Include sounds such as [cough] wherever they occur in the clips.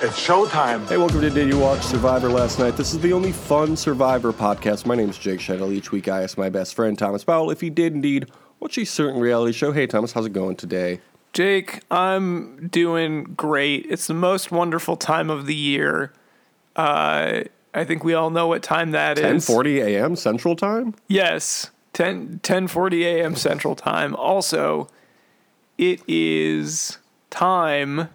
It's showtime. Hey, welcome to Did You Watch Survivor last night? This is the only fun Survivor podcast. My name is Jake Shuttle. Each week I ask my best friend Thomas Powell if he did indeed watch a certain reality show. Hey, Thomas, how's it going today? Jake, I'm doing great. It's the most wonderful time of the year. Uh, I think we all know what time that is. 10:40 a.m. Central Time. Yes, 10 10:40 a.m. Central Time. Also, it is time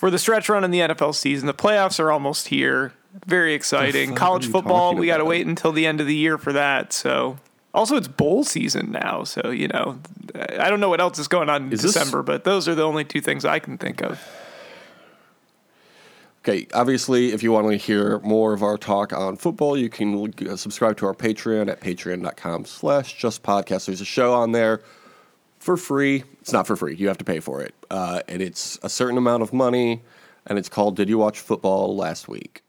for the stretch run in the NFL season. The playoffs are almost here. Very exciting. College football, we got to wait until the end of the year for that. So, also it's bowl season now. So, you know, I don't know what else is going on in Is this- December, but those are the only two things I can think of. Okay, obviously, if you want to hear more of our talk on football, you can uh, subscribe to our Patreon at patreon.com slash justpodcast. There's a show on there for free. It's not for free. You have to pay for it. Uh, and it's a certain amount of money, and it's called Did You Watch Football Last Week?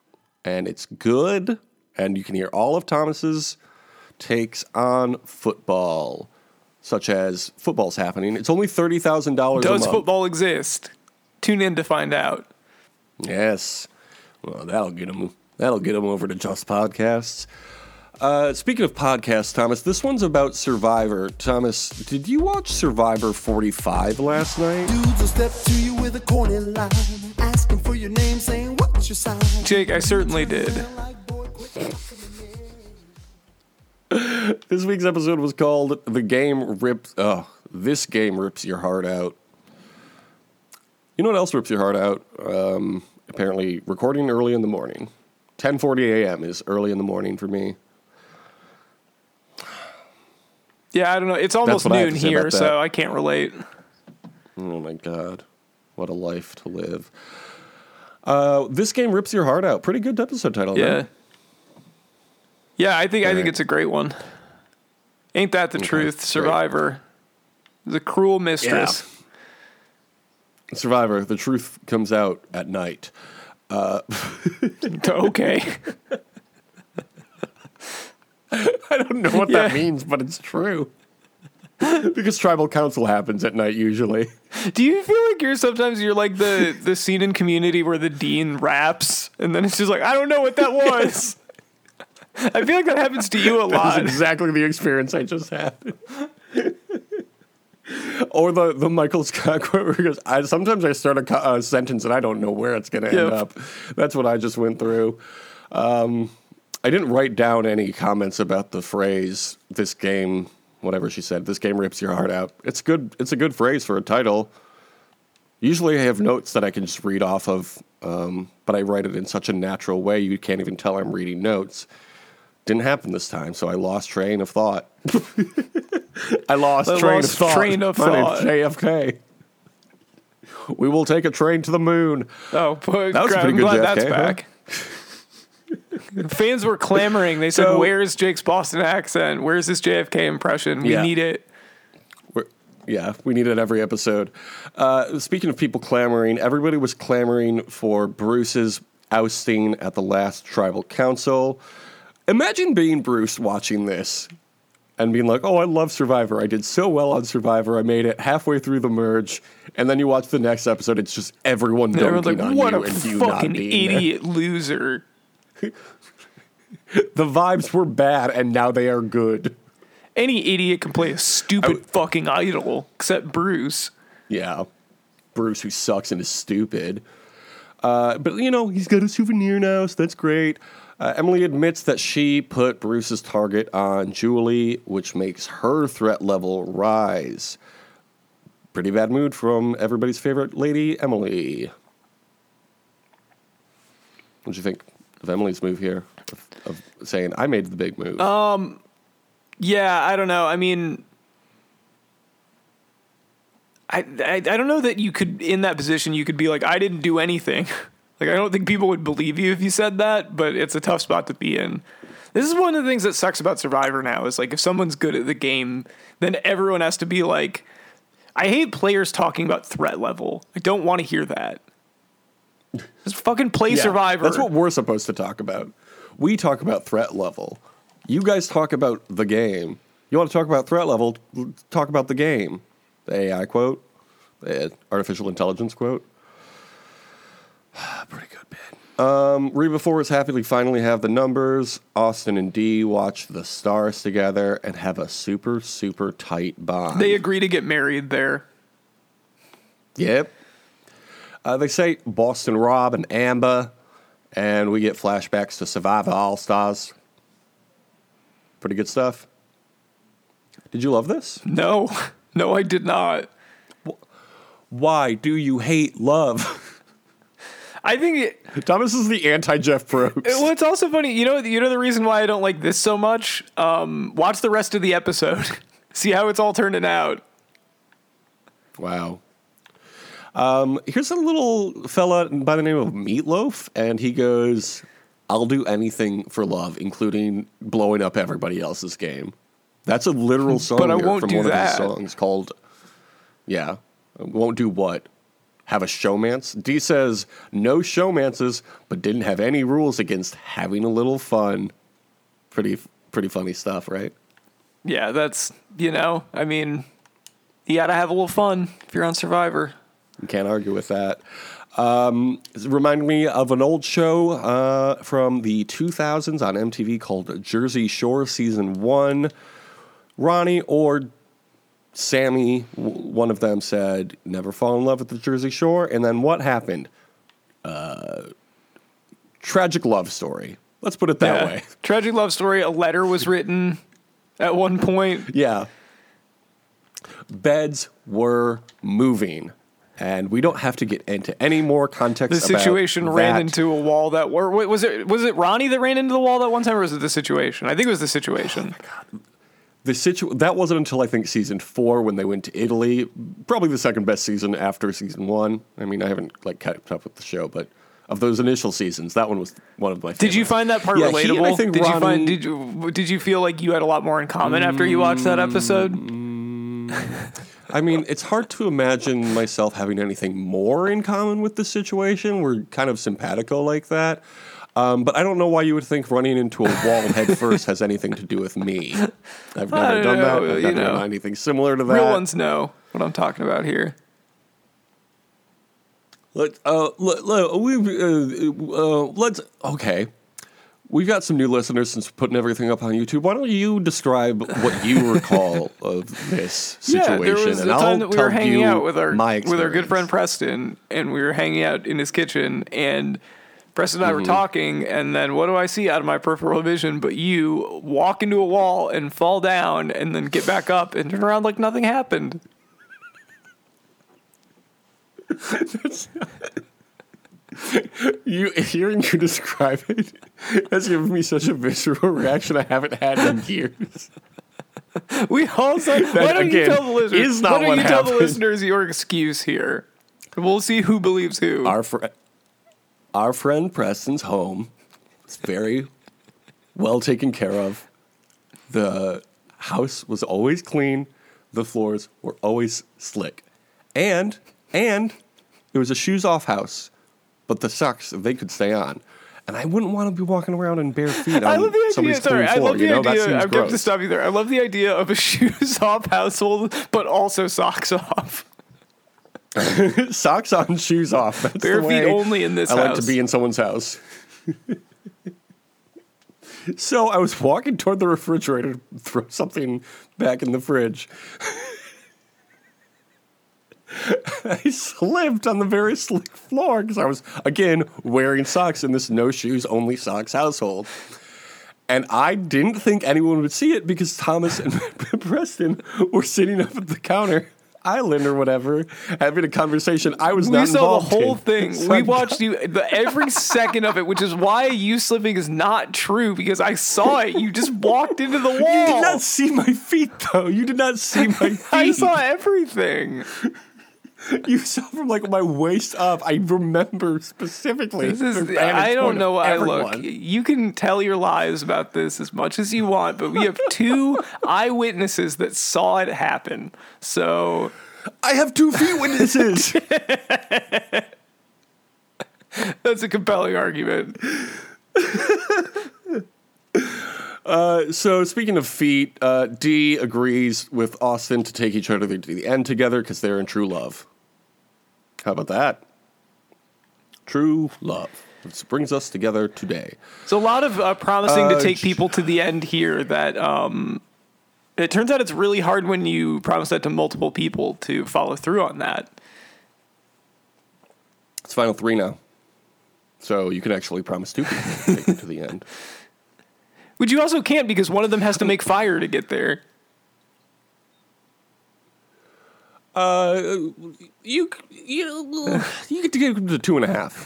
And it's good, and you can hear all of Thomas's takes on football, such as football's happening. It's only $30,000 a Does football exist? Tune in to find out. Yes. Well, that'll get them. That'll get him over to Just Podcasts. Uh, speaking of podcasts, Thomas, this one's about Survivor. Thomas, did you watch Survivor 45 last night? Dudes will step to you with a corny line, asking for your name, saying what's your sign. Jake, I certainly did. Like, boy, quit This week's episode was called "The Game Rips." Oh, this game rips your heart out. You know what else rips your heart out? Um, apparently, recording early in the morning. 10:40 a.m. is early in the morning for me. Yeah, I don't know. It's almost what I have noon here, so I can't relate. Oh my god, what a life to live. Uh, this game rips your heart out. Pretty good episode title. Yeah. Yeah, I think I think it's a great one. Ain't that the truth? great. Survivor. The cruel mistress. Survivor. The truth comes out at night. [laughs] [laughs] okay. [laughs] I don't know what Yeah. that means, but it's true. because tribal council happens at night usually. Do you feel like you're sometimes you're like the the scene in community where the dean raps and then it's just like I don't know what that [laughs] was. I feel like that happens to you a [laughs] That's lot. exactly the experience I just had. or the, the Michael Scott quote where he goes, I, sometimes I start a, a sentence and I don't know where it's going to end up. That's what I just went through. Um, I didn't write down any comments about the phrase, this game, whatever she said, this game rips your heart out. It's good. It's a good phrase for a title. Usually I have notes that I can just read off of, um, but I write it in such a natural way you can't even tell I'm reading notes. Didn't happen this time, so I lost train of thought. [laughs] I lost I train lost of thought. train of My thought. JFK. We will take a train to the moon. Oh, That was a I'm pretty good glad that's JFK, huh? Fans were clamoring. They said, So- "Where's Jake's Boston accent? Where's his JFK impression? We Yeah. need it." We're, yeah, we need it every episode. Uh, speaking of people clamoring, everybody was clamoring for Bruce's ousting at the last tribal council. Imagine being Bruce watching this and being like, "Oh, I love Survivor. I did so well on Survivor. I made it halfway through the merge." And then you watch the next episode; it's just everyone dunking like, on "What you a and you not fucking being there. idiot loser!" [laughs] The vibes were bad, and now they are good. Any idiot can play a stupid fucking idol, except Bruce. Yeah. Bruce, who sucks and is stupid. Uh, but, you know, he's got a souvenir now, so that's great. Uh, Emily admits that she put Bruce's target on Julie, which makes her threat level rise. Pretty bad mood from everybody's favorite lady, Emily. What'd you think of Emily's move here? Of, of saying, I made the big move. Um, Yeah, I don't know. I mean, I, I I don't know that you could in that position you could be like I didn't do anything. [laughs] Like I don't think people would believe you if you said that, but it's a tough spot to be in. This is one of the things that sucks about Survivor now is like if someone's good at the game, then everyone has to be like I hate players talking about threat level. I don't want to hear that. Just fucking play Yeah, Survivor. That's what we're supposed to talk about. We talk about threat level. You guys talk about the game. You want to talk about threat level? Talk about the game. The AI quote, the artificial intelligence quote. [sighs] Pretty good bit. Um, Reba Four happily finally have the numbers. Austin and Dee watch the stars together and have a super, super tight bond. They agree to get married there. Yep. Uh, they say Boston Rob and Amber, and we get flashbacks to Survivor All Stars. Pretty good stuff. Did you love this? No, [laughs] no, I did not. Why do you hate love? [laughs] I think it, Thomas is the anti Jeff Probst. well, it's also funny. You know, you know the reason why I don't like this so much. Um, watch the rest of the episode. [laughs] See how it's all turning out. Wow. Um, here's a little fella by the name of Meatloaf, and he goes, I'll do anything for love, including blowing up everybody else's game. That's a literal song But I won't from do one of his songs called, yeah, won't do what? Have a showmance? Dee says, no showmances, but didn't have any rules against having a little fun. Pretty, pretty funny stuff, right? Yeah, that's you know. I mean, you gotta have a little fun if you're on Survivor. You can't argue with that. Um, it reminded me of an old show uh, from the 2000s on MTV called Jersey Shore Season 1. Ronnie or Sammy, one of them said, never fall in love with the Jersey Shore. And then what happened? Uh, tragic love story. Let's put it that Yeah. way. [laughs] Tragic love story. A letter was written at one point. Yeah. Beds were moving. And we don't have to get into any more context. The situation ran that. into a wall that or was it was it Ronnie that ran into the wall that one time or was it the situation? I think it was the situation. Oh the situ that wasn't until I think season four when they went to Italy. Probably the second best season after season one. I mean, I haven't like kept up with the show, but of those initial seasons, that one was one of my. Did you find that part Yeah, he relatable? I think did you find did you did you feel like you had a lot more in common after you watched that episode? Mm, I mean, it's hard to imagine myself having anything more in common with the situation. We're kind of simpatico like that. Um, but I don't know why you would think running into a wall head [laughs] first has anything to do with me. I've never done that. I've you never know. done anything similar to that. Real ones know what I'm talking about here. Let uh, let, let, we uh, uh, let's okay. We've got some new listeners since putting everything up on YouTube. Why don't you describe what you recall of this situation? [laughs] Yeah, there was and a I'll time that we were hanging you out with our with our good friend Preston, and we were hanging out in his kitchen, and Preston and I were Mm-hmm. talking, and then what do I see out of my peripheral vision? But you walk into a wall and fall down, and then get back up and turn around like nothing happened. [laughs] [laughs] You hearing you describe it has given me such a visceral reaction I haven't had in [laughs] years. We also why don't you tell the listeners? is why don't you tell the listeners your excuse here? We'll see who believes who. Our fr- our friend Preston's home was very well taken care of. The house was always clean. The floors were always slick, and and it was a shoes off house, but the socks they could stay on. And I wouldn't want to be walking around in bare feet [laughs] I love the idea. Sorry, I love the you know idea. I'm going to stop you there. I love the idea of a [laughs] shoes off household, but also socks off. [laughs] Socks on, shoes off. That's Bare feet only in this I like to be in someone's house. so I was walking toward the refrigerator to throw something back in the fridge. [laughs] I slipped on the very slick floor because I was, again, wearing socks in this no shoes, only socks household. And I didn't think anyone would see it because Thomas and [laughs] Preston were sitting up at the counter, island or whatever, having a conversation. I was We not saw the whole in. thing. [laughs] So we watched you the, every second of it, which is why you slipping is not true because I saw it. You just walked into the wall. You did not see my feet, though. You did not see my feet. I saw everything. You saw from like my waist up. I remember specifically. This is, I don't know why I look. You can tell your lies about this as much as you want, but we have two [laughs] eyewitnesses that saw it happen. So I have two feet witnesses. [laughs] that's a compelling argument. [laughs] so speaking of feet, uh, Dee agrees with Austin to take each other to the end together because they're in true love. How about that? True love. This brings us together today. So a lot of uh, promising Uh, to take people to the end here. That um, it turns out it's really hard when you promise that to multiple people to follow through on that. It's final three now. So you can actually promise two people to take them to the end. [laughs] Which you also can't because one of them has to make fire to get there. Uh, you you you can take them to two and a half.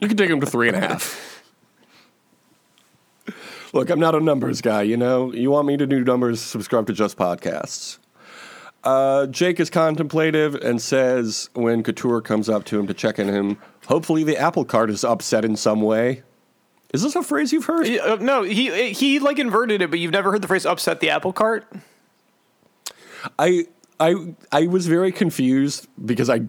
you can take them to three and a half. Look, I'm not a numbers guy. You know, you want me to do numbers? Subscribe to Just Podcasts. Uh, Jake is contemplative and says when Katurah comes up to him to check in him, hopefully the apple cart is upset in some way. Is this a phrase you've heard? Uh, no, he he like inverted it, but you've never heard the phrase "upset the apple cart." I I I was very confused because I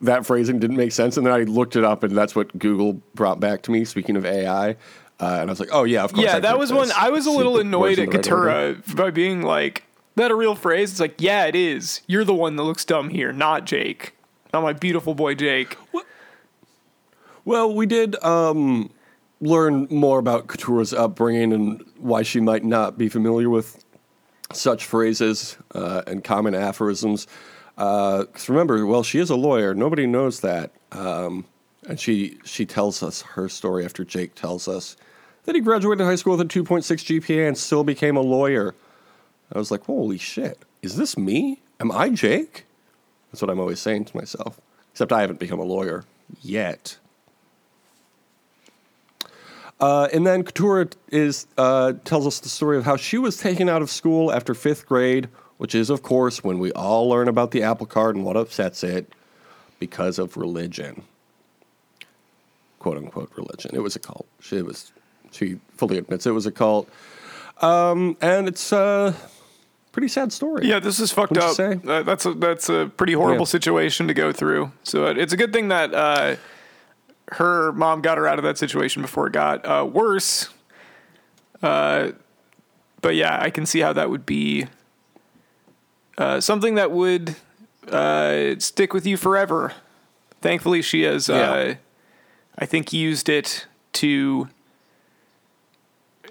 that phrasing didn't make sense, and then I looked it up, and that's what Google brought back to me. Speaking of AI, uh, and I was like, oh yeah, of course. Yeah, I've that was one. I was a little annoyed at right. Katurah by being like, "That a real phrase?" It's like, yeah, it is. You're the one that looks dumb here, not Jake, not my beautiful boy Jake. Well, we did um, learn more about Katurah's upbringing and why she might not be familiar with such phrases uh, and common aphorisms. Because remember, well, she is a lawyer. Nobody knows that. Um, and she she tells us her story after Jake tells us that he graduated high school with a 2.6 GPA and still became a lawyer. I was like, holy shit, is this me? Am I Jake? That's what I'm always saying to myself. Except I haven't become a lawyer yet. Uh, and then Katurah is uh, tells us the story of how she was taken out of school after fifth grade, which is, of course, when we all learn about the apple cart and what upsets it, because of religion, quote unquote religion. It was a cult. She was she fully admits it was a cult, um, and it's a pretty sad story. Yeah, this is fucked up. Uh, that's a that's a pretty horrible Yeah. situation to go through. So it's a good thing that uh, her mom got her out of that situation before it got uh, worse. Uh, but yeah, I can see how that would be uh, something that would uh, stick with you forever. Thankfully, she has, uh, Yeah. I think, used it to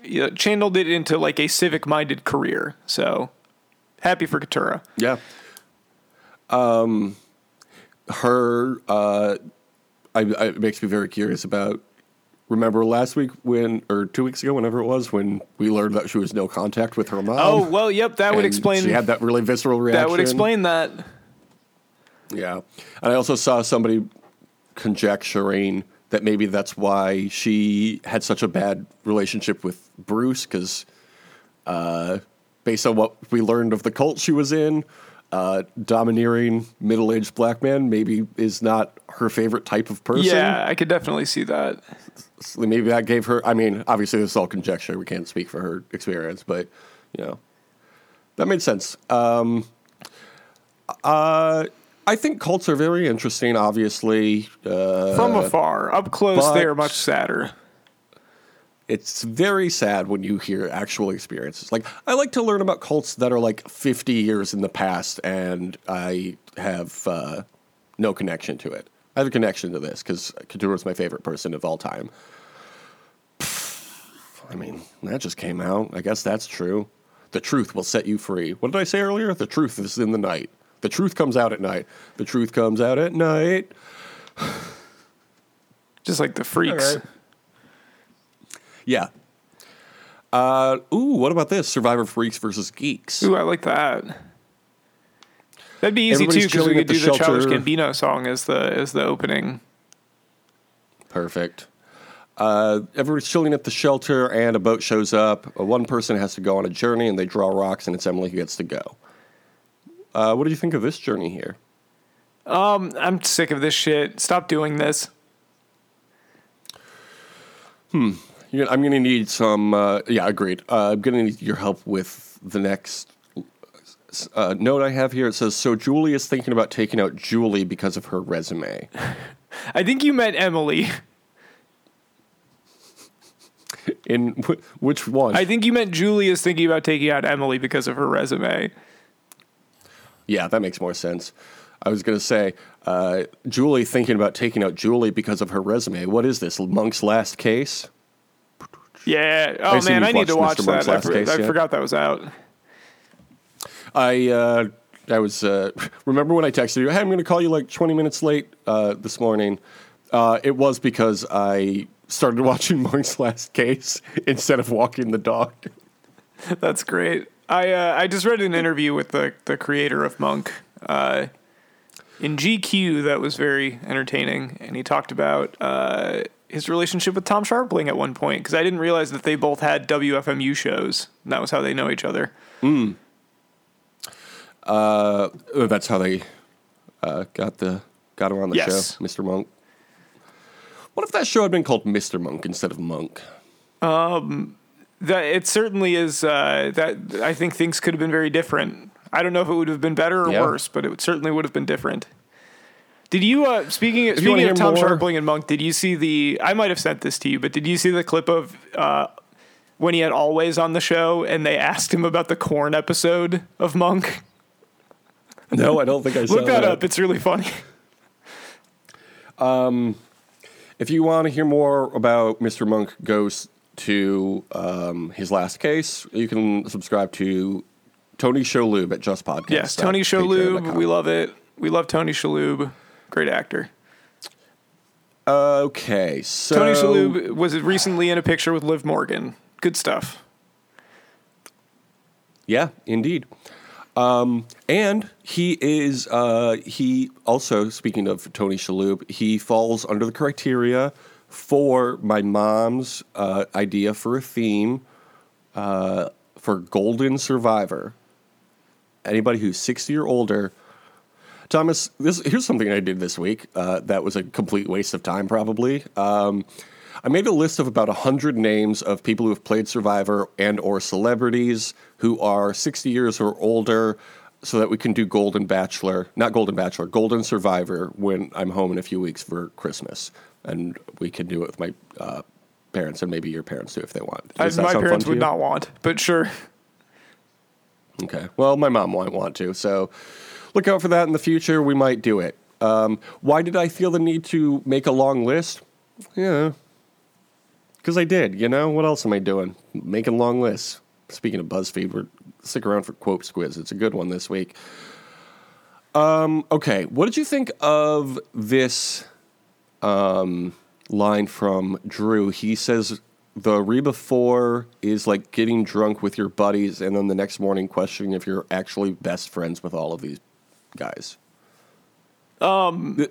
you know, channeled it into like a civic-minded career. So happy for Katurah. Yeah. Um, her, uh, I, I, it makes me very curious about. Remember last week when, or two weeks ago, whenever it was, when we learned that she was no contact with her mom. Oh well, yep, that would explain. She had that really visceral reaction. that would explain that. Yeah, and I also saw somebody conjecturing that maybe that's why she had such a bad relationship with Bruce because, uh, based on what we learned of the cult she was in, uh, domineering middle-aged black man maybe is not her favorite type of person. Yeah, I could definitely see that. So maybe that gave her. I mean, obviously this is all conjecture. We can't speak for her experience, but you know, that made sense. Um, uh, I think cults are very interesting. Obviously, uh, From afar, up close, they are much sadder. It's very sad when you hear actual experiences. Like I like to learn about cults that are like 50 years in the past, and I have uh, no connection to it. I have a connection to this because Katurah is my favorite person of all time. I mean, that just came out. I guess that's true. The truth will set you free. What did I say earlier? The truth is in the night. The truth comes out at night. The truth comes out at night. [sighs] Just like the freaks. All right. Yeah. Uh, ooh, what about this? Survivor Freaks versus Geeks. Ooh, I like that. That'd be easy Everybody's too because we could the do the Childish. Gambino song as the as the opening. Perfect. Uh, everybody's chilling at the shelter, and a boat shows up. Uh, one person has to go on a journey, and they draw rocks, and it's Emily who gets to go. Uh, what do you think of this journey here? Um, I'm sick of this shit. Stop doing this. You're I'm going to need some. Uh, yeah, agreed. Uh, I'm going to need your help with the next uh, note I have here. It says So Julie is thinking about taking out Julie because of her resume. [laughs] I think you meant Emily. In wh- which one? I think you meant Julie is thinking about taking out Emily because of her resume. Yeah, that makes more sense. I was going to say, uh, Julie thinking about taking out Julie because of her resume. What is this? Monk's last case? Yeah. Oh man, I need to watch Mr. That. I, for- case I yet? forgot that was out. I uh, I was uh, [laughs] remember when I texted you, "Hey, I'm going to call you like 20 minutes late uh, this morning." Uh, it was because I started [laughs] watching Monk's Last Case instead of walking the dog. [laughs] That's great. I uh, I just read an interview with the the creator of Monk uh, in GQ that was very entertaining, and he talked about uh, his relationship with Tom Scharpling at one point because I didn't realize that they both had WFMU shows, and that was how they know each other. Uh, that's how they uh, got the got him on the Yes. show, Mr. Monk. What if that show had been called Mr. Monk instead of Monk? Um, That it certainly is. Uh, that I think things could have been very different. I don't know if it would have been better or Yeah. worse, but it certainly would have been different. Did you uh, speaking you wanna speaking hear of Tom more- Scharpling and Monk? Did you see the? I might have sent this to you, but did you see the clip of uh, when he had Always on the show and they asked him about the corn episode of Monk? No, I don't think I [laughs] saw Look that up; it's really funny. [laughs] If you want to hear more about Mr. Monk goes to um, his last case, you can subscribe to Tony Shalhoub at Just Podcast. Yes, Tony Shalhoub, we love it. We love Tony Shalhoub, great actor. Okay, so Tony Shalhoub was recently in a picture with Liv Morgan. Good stuff. Yeah, indeed. Um, and he is uh, he also speaking of Tony Shalhoub, he falls under the criteria for my mom's uh, idea for a theme uh, for Golden Survivor. Anybody who's sixty or older. Thomas, this here's something I did this week uh, that was a complete waste of time, probably. Um, I made a list of about hundred names of people who have played Survivor and or celebrities who are sixty years or older, so that we can do Golden Bachelor, not Golden Bachelor, Golden Survivor when I'm home in a few weeks for Christmas, and we can do it with my uh, parents and maybe your parents too if they want. Does my parents would you? not want, but sure. Okay. Well, my mom won't want to, so look out for that in the future. We might do it. Um, why did I feel the need to make a long list? Yeah, because I did. You know what else am I doing? Making long lists. Speaking of BuzzFeed, we're stick around for quote squiz. It's a good one this week. Um, okay, what did you think of this um, line from Drew? He says the Reba Four is like getting drunk with your buddies, and then the next morning questioning if you're actually best friends with all of these guys. Um,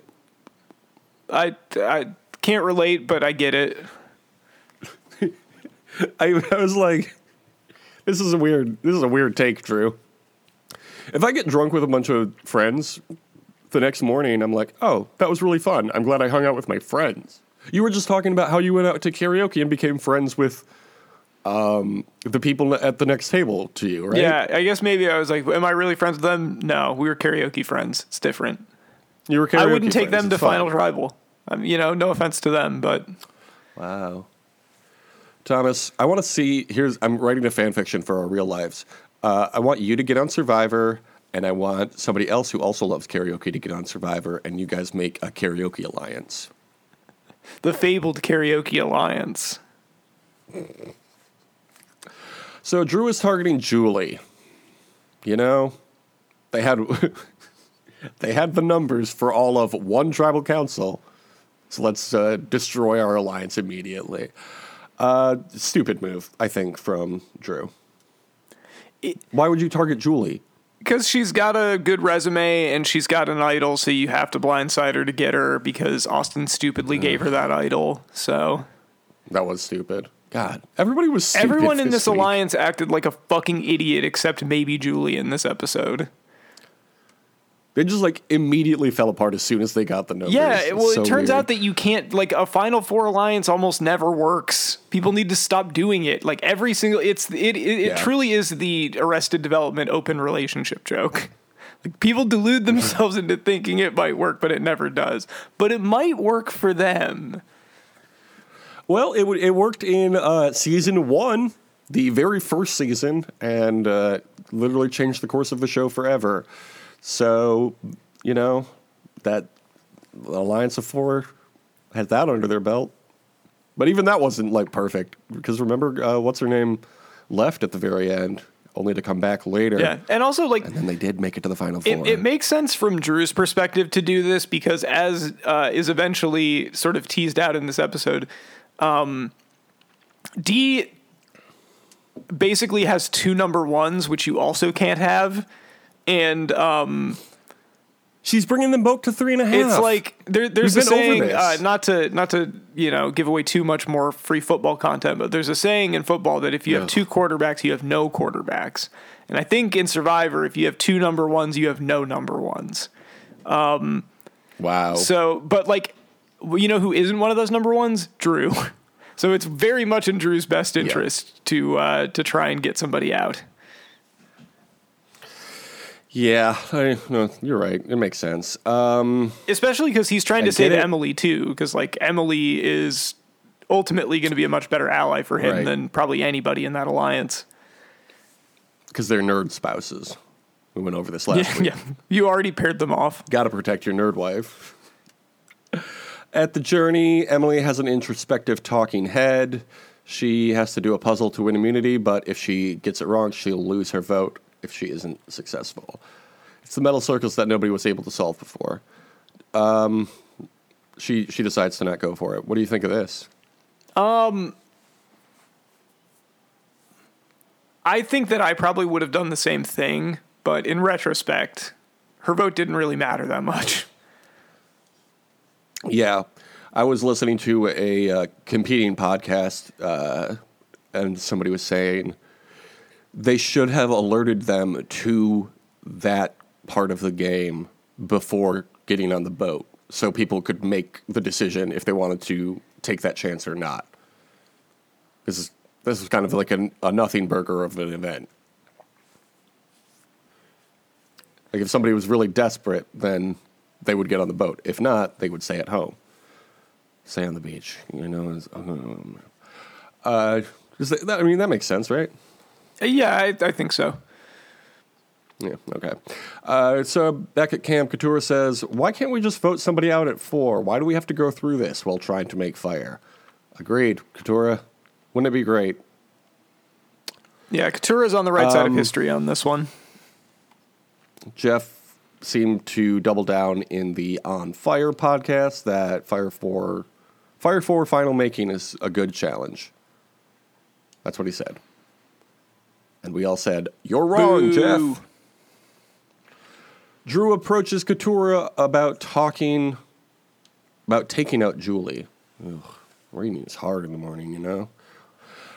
I I can't relate, but I get it. [laughs] I, I was like, this is a weird. This is a weird take, Drew. If I get drunk with a bunch of friends, the next morning I'm like, oh, that was really fun. I'm glad I hung out with my friends. You were just talking about how you went out to karaoke and became friends with um, the people at the next table to you, right? Yeah, I guess maybe I was like, am I really friends with them? No, we were karaoke friends. It's different. You were karaoke I wouldn't take friends. them to It's fun. Final Tribal. Um, you know, no offense to them, but Wow. Thomas, I want to see. Here's I'm writing a fan fiction for our real lives. Uh, I want you to get on Survivor, and I want somebody else who also loves karaoke to get on Survivor, and you guys make a karaoke alliance. the fabled karaoke alliance. So Drew is targeting Julie. You know, they had [laughs] they had the numbers for all of one tribal council. So let's uh, destroy our alliance immediately. Uh, stupid move, I think, from Drew. It- Why would you target Julie? Because she's got a good resume and she's got an idol, so you have to blindside her to get her because Austin stupidly gave her that idol. So That was stupid. God, everybody was everyone in this week. alliance acted like a fucking idiot except maybe Julie in this episode. They just like immediately fell apart as soon as they got the numbers. Yeah, It's well, so it turns weird. out that you can't like a Final Four alliance almost never works. People need to stop doing it. Like every single, it's it it, it Yeah. truly is the Arrested Development open relationship joke. [laughs] Like people delude themselves [laughs] into thinking it might work, but it never does. But it might work for them. Well, it would- it worked in uh, season one, the very first season, and uh, literally changed the course of the show forever. So, you know, that Alliance of Four had that under their belt. But even that wasn't like perfect because remember uh, what's her name left at the very end, only to come back later. Yeah, and also like And then they did make it to the final four. it, it makes sense from Drew's perspective to do this because, as uh, is eventually sort of teased out in this episode, um, Dee basically has two number ones, which you also can't have, and um, She's bringing them both to three and a half. it's like there, there's a We've over saying, uh, not to not to you know give away too much more free football content, but there's a saying in football that if you have two quarterbacks, you have no quarterbacks, and I think in Survivor, if you have two number ones, you have no number ones. wow. So, but like, you know who isn't one of those number ones? Drew. [laughs] So it's very much in Drew's best interest to uh, to try and get somebody out. yeah, I, no, you're right. It makes sense. Um, Especially because he's trying I to save get it. Emily too, because like Emily is ultimately going to be a much better ally for him Right. than probably anybody in that alliance. because they're nerd spouses. We went over this last Yeah, week. yeah, you already paired them off. Got to protect your nerd wife. At the journey, Emily has an introspective talking head. She has to do a puzzle to win immunity, but if she gets it wrong, she'll lose her vote if she isn't successful. It's the metal circles that nobody was able to solve before. Um, she she decides to not go for it. What do you think of this? Um, I think that I probably would have done the same thing, but in retrospect, her vote didn't really matter that much. [laughs] Yeah, I was listening to a uh, competing podcast, uh, and somebody was saying they should have alerted them to that part of the game before getting on the boat, so people could make the decision if they wanted to take that chance or not. This is this is kind of like a, a nothing burger of an event. Like if somebody was really desperate, then they would get on the boat. If not, they would stay at home, stay on the beach. You know, um, uh, is that, that- I mean that makes sense, right? Uh, Yeah, I, I think so. Yeah. Okay. Uh, so back at camp, Katurah says, "Why can't we just vote somebody out at four? Why do we have to go through this while trying to make fire?" Agreed, Katurah. Wouldn't it be great? Yeah, Katurah's on the right side of Um, history on this one. Jeff seemed to double down in the On Fire podcast that Fire 4 Fire 4 final making is a good challenge. That's what he said. And we all said, "You're wrong, Boo. Jeff." Drew approaches Katurah about talking about taking out Julie. Ugh, reading is hard in the morning, you know.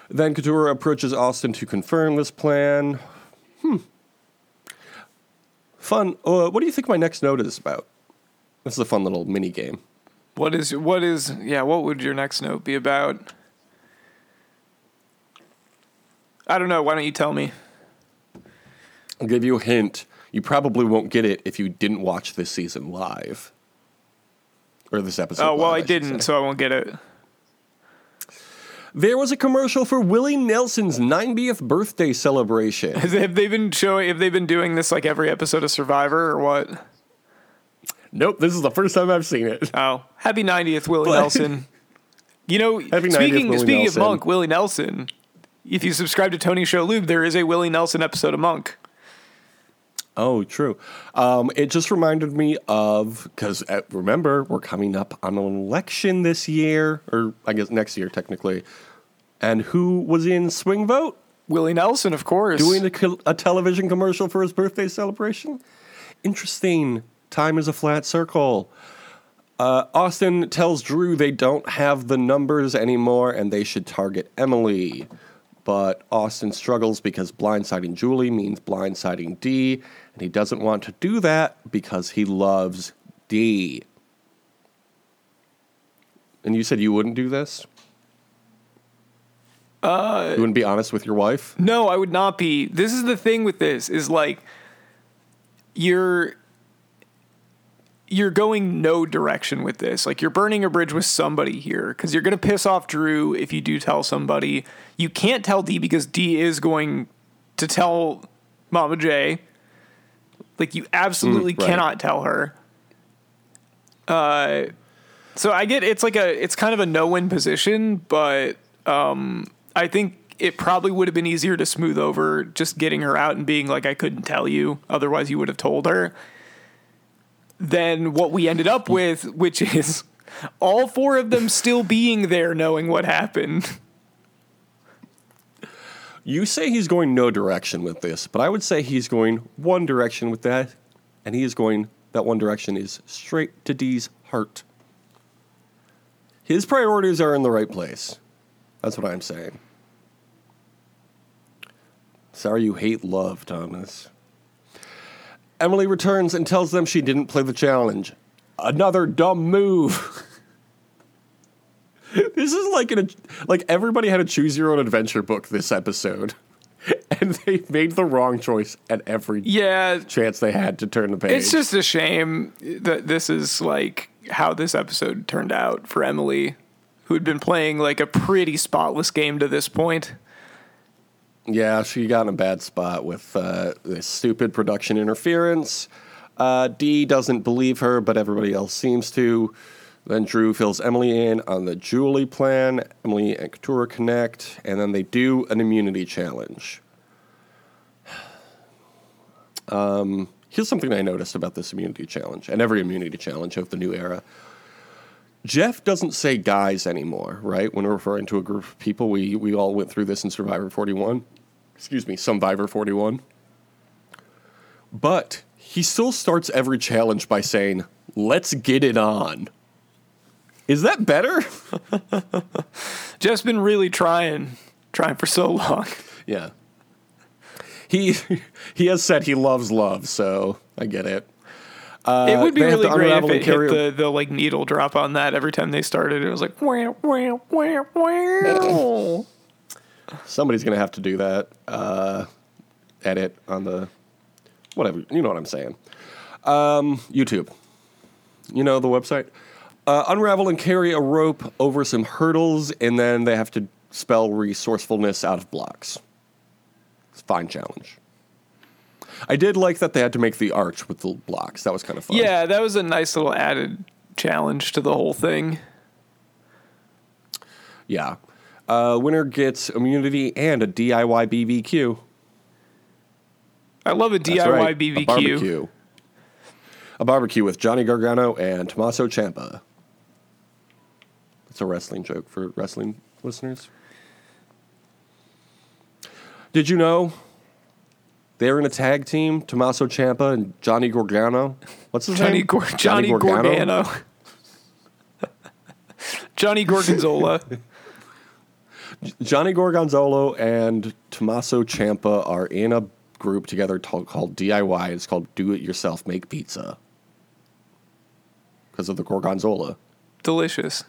Then Katurah approaches Austin to confirm this plan. Hmm. Fun. Uh, what do you think my next note is about? This is a fun little mini game. What is what is yeah? What would your next note be about? I don't know. Why don't you tell me? I'll give you a hint. You probably won't get it if you didn't watch this season live. Or this episode. Oh well, live, I should didn't, so I won't get it. There was a commercial for Willie Nelson's 90th birthday celebration. Have they been showing? Have they been doing this like every episode of Survivor or what? nope, this is the first time I've seen it. Oh, happy 90th, Willie But- Nelson. You know, [laughs] Happy 90th, speaking Willie speaking Nelson. of Monk, Willie Nelson. If you subscribe to Tony Shalhoub, there is a Willie Nelson episode of Monk. Oh, true. Um, it just reminded me of because uh, remember we're coming up on an election this year, or I guess next year technically. And who was in Swing Vote Willie Nelson, of course. doing a, a television commercial for his birthday celebration? Interesting. Time is a flat circle. Uh, Austin tells Drew they don't have the numbers anymore and they should target Emily. But Austin struggles because blindsiding Julie means blindsiding Dee, and he doesn't want to do that because he loves Dee. And you said you wouldn't do this? Uh, you wouldn't be honest with your wife? No, I would not be. This is the thing with this is like you're you're going no direction with this. Like you're burning a bridge with somebody here cuz you're going to piss off Drew if you do tell somebody. You can't tell Dee because Dee is going to tell Mama J. Like you absolutely Mm, right. cannot tell her. So I get it's like a it's kind of a no win position, but um, I think it probably would have been easier to smooth over just getting her out and being like I couldn't tell you, otherwise you would have told her. Than what we ended up with, which is all four of them still being there, knowing what happened. [laughs] You say he's going no direction with this, but I would say he's going one direction with that, and he is going that one direction is straight to Dee's heart. His priorities are in the right place. That's what I'm saying. Sorry you hate love, Thomas. Emily returns and tells them she didn't play the challenge. Another dumb move. [laughs] this is like an like everybody had a choose your own adventure book this episode. [laughs] And they made the wrong choice at every Yeah, chance they had to turn the page. It's just a shame that this is like how this episode turned out for Emily, who had been playing like a pretty spotless game to this point. Yeah, she got in a bad spot with uh, this stupid production interference. Uh, Dee doesn't believe her, but everybody else seems to. Then Drew fills Emily in on the Julie plan. Emily and Katurah connect, and then they do an immunity challenge. [sighs] Um, here's something I noticed about this immunity challenge, and every immunity challenge of the new era. Jeff doesn't say guys anymore, right? When we're referring to a group of people, we, we all went through this in Survivor 41. Excuse me, Survivor 41. But he still starts every challenge by saying, let's get it on. Is that better? [laughs] Jeff's been really trying, trying for so long. yeah. He [laughs] he has said he loves love, so I get it. Uh, it would be really great if it hit the, the like needle drop on that every time they started. It was like wow wow wow wow. [laughs] Somebody's gonna have to do that. Uh, edit on the whatever. You know what I'm saying. Um, YouTube. You know the website. Uh, unravel and carry a rope over some hurdles, and then they have to spell resourcefulness out of blocks. It's a fine challenge. I did like that they had to make the arch with the blocks. That was kind of fun. Yeah, that was a nice little added challenge to the whole thing. Yeah. Uh, winner gets immunity and a DIY BBQ. I love a That's DIY right, BBQ. A barbecue. A barbecue with Johnny Gargano and Tommaso Ciampa. That's a wrestling joke for wrestling listeners. Did you know they're in a tag team, Tommaso Ciampa and Johnny Gargano? What's his Johnny name? Gor- Johnny Gorgano. Johnny Gorgonzola. Johnny Gorgonzolo and Tommaso Ciampa are in a group together t- called DIY. It's called Do It Yourself Make Pizza. Because of the Gorgonzola. Delicious.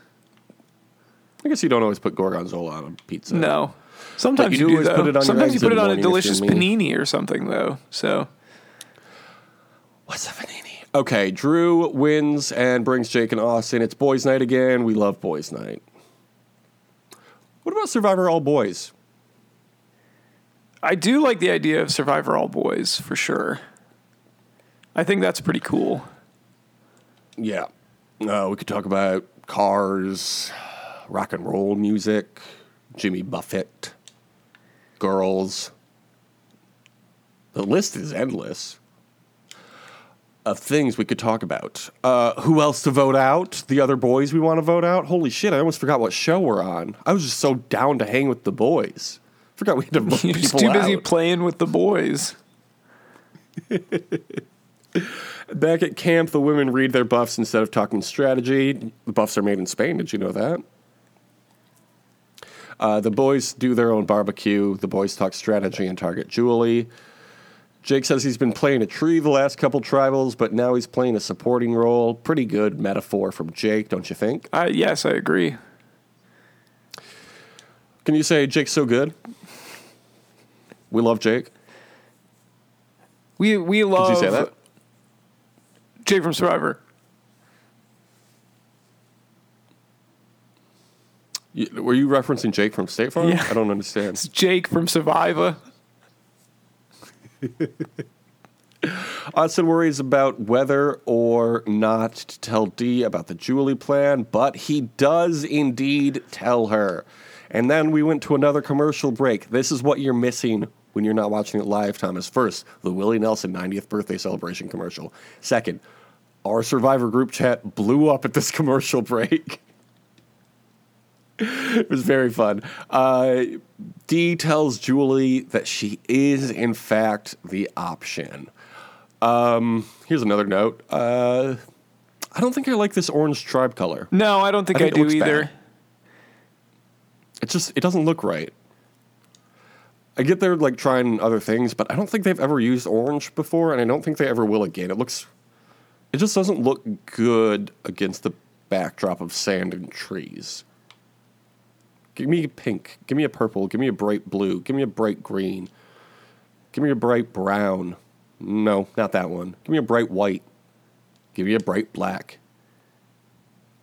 I guess you don't always put Gorgonzola on a pizza. No. Sometimes you you, do is though. put it on Sometimes you put it on a morning if you're delicious panini or something though. So What's a panini? Okay, Drew wins and brings Jake and Austin. It's boys' night again. We love boys' night. What about Survivor All Boys? I do like the idea of Survivor All Boys for sure. I think that's pretty cool. Yeah. Uh, we could talk about cars, rock and roll music, Jimmy Buffett, girls. The list is endless of things we could talk about. Uh, who else to vote out? The other boys we want to vote out? Holy shit, I almost forgot what show we're on. I was just so down to hang with the boys. Forgot we had to [laughs] vote You're people too busy out. playing with the boys. [laughs] Back at camp, the women read their buffs instead of talking strategy. The buffs are made in Spain. Did you know that? Uh, the boys do their own barbecue. The boys talk strategy and target Julie. Jake says he's been playing a tree the last couple tribals, but now he's playing a supporting role. Pretty good metaphor from Jake, don't you think? I, yes, I agree. Can you say Jake's so good? We love Jake. We we love Could you say that? Jake from Survivor. Were you referencing Jake from State Farm? Yeah. I don't understand. It's Jake from Survivor. [laughs] Austin worries about whether or not to tell Dee about the Julie plan, but he does indeed tell her. And then we went to another commercial break. This is what you're missing when you're not watching it live, Thomas. First, the Willie Nelson 90th birthday celebration commercial. Second, our Survivor group chat blew up at this [laughs] commercial break. It was very fun. Uh, Dee tells Julie that she is, in fact, the option. Um, here's another note. Uh, I don't think I like this orange tribe color. No, I don't think I, think it do either. bad. It just it doesn't look right. I get they're like trying other things, but I don't think they've ever used orange before, and I don't think they ever will again. It looks, it just doesn't look good against the backdrop of sand and trees. Give me a pink. Give me a purple. Give me a bright blue. Give me a bright green. Give me a bright brown. No, not that one. Give me a bright white. Give me a bright black.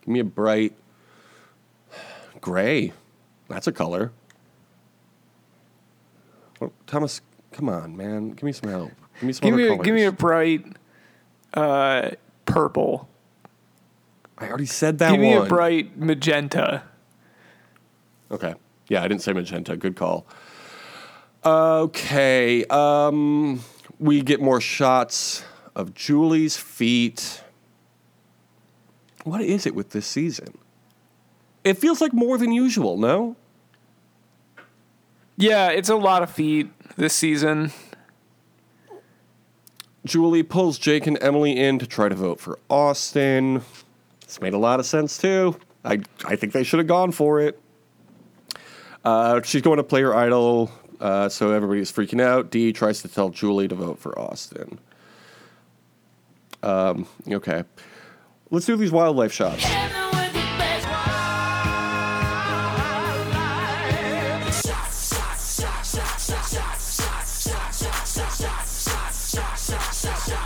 Give me a bright gray. That's a color. Well, Thomas, come on, man. Give me some help. Give me some Give me, a, colors. give me a bright uh, purple. I already said that give one. Give me a bright magenta. Okay. Yeah, I didn't say magenta. Good call. Okay. Um, we get more shots of Julie's feet. What is it with this season? It feels like more than usual, no? Yeah, it's a lot of feet this season. Julie pulls Jake and Emily in to try to vote for Austin. This made a lot of sense too. I I think they should have gone for it. Uh, she's going to play her idol, uh, so everybody's freaking out. Dee tries to tell Julie to vote for Austin. Um, okay, let's do these wildlife shots.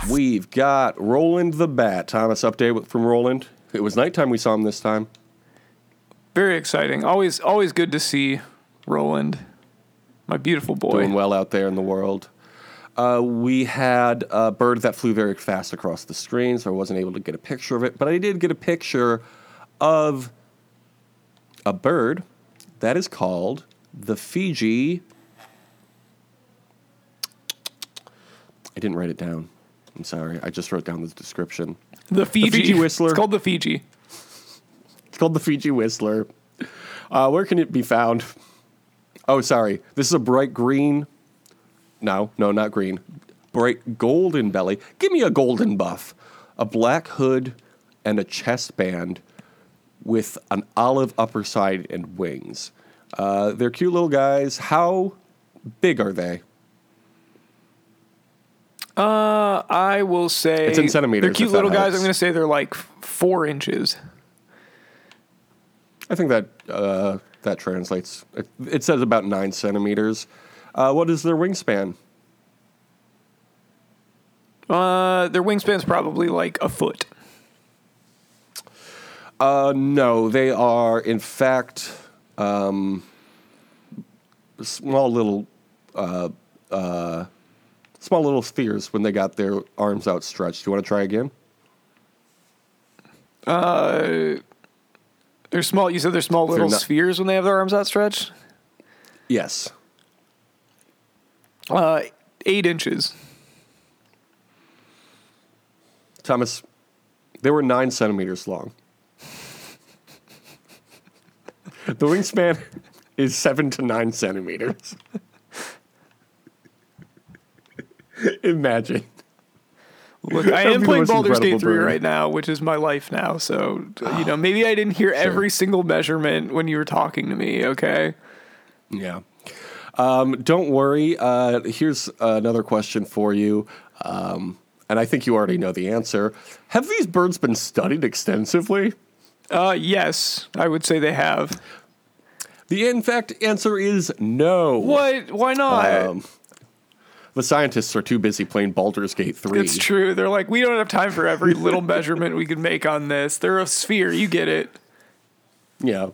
We've got Roland the Bat. Thomas update from Roland. It was nighttime we saw him this time. Very exciting. Always, always good to see Roland, my beautiful boy. doing well out there in the world. Uh, we had a bird that flew very fast across the screen, so I wasn't able to get a picture of it, but I did get a picture of a bird that is called the Fiji. I didn't write it down. I'm sorry. I just wrote down the description. The Fiji. Fiji whistler. It's called the Fiji. It's called the Fiji Whistler. Uh, where can it be found? Oh, sorry. This is a bright green. No, no, not green. Bright golden belly. Give me a golden buff. A black hood and a chest band with an olive upper side and wings. Uh, they're cute little guys. How big are they? Uh, I will say It's in centimeters, They're cute little guys. I'm going to say they're like four inches. I think that uh, that translates. It, it says about nine centimeters. Uh, what is their wingspan? Uh, their wingspan's probably like a foot. Uh, no, they are in fact um, small little uh, uh, small little spheres when they got their arms outstretched. Do you want to try again? They're small. You said they're small little not- spheres when they have their arms outstretched. Yes. Uh, eight inches. Thomas, they were nine centimeters long. the wingspan is seven to nine centimeters. Imagine. Look, I [laughs] am playing Baldur's Gate 3 bird. right now, which is my life now. So, you know, maybe I didn't hear every single measurement when you were talking to me, okay? Yeah. Um, don't worry. Uh, here's another question for you. Um, and I think you already know the answer. Have these birds been studied extensively? Uh, yes, I would say they have. The in fact answer is no. What? Why not? Um, the scientists are too busy playing Baldur's Gate 3. it's true. They're like, we don't have time for every [laughs] little measurement we can make on this. They're a sphere. You get it. Yeah.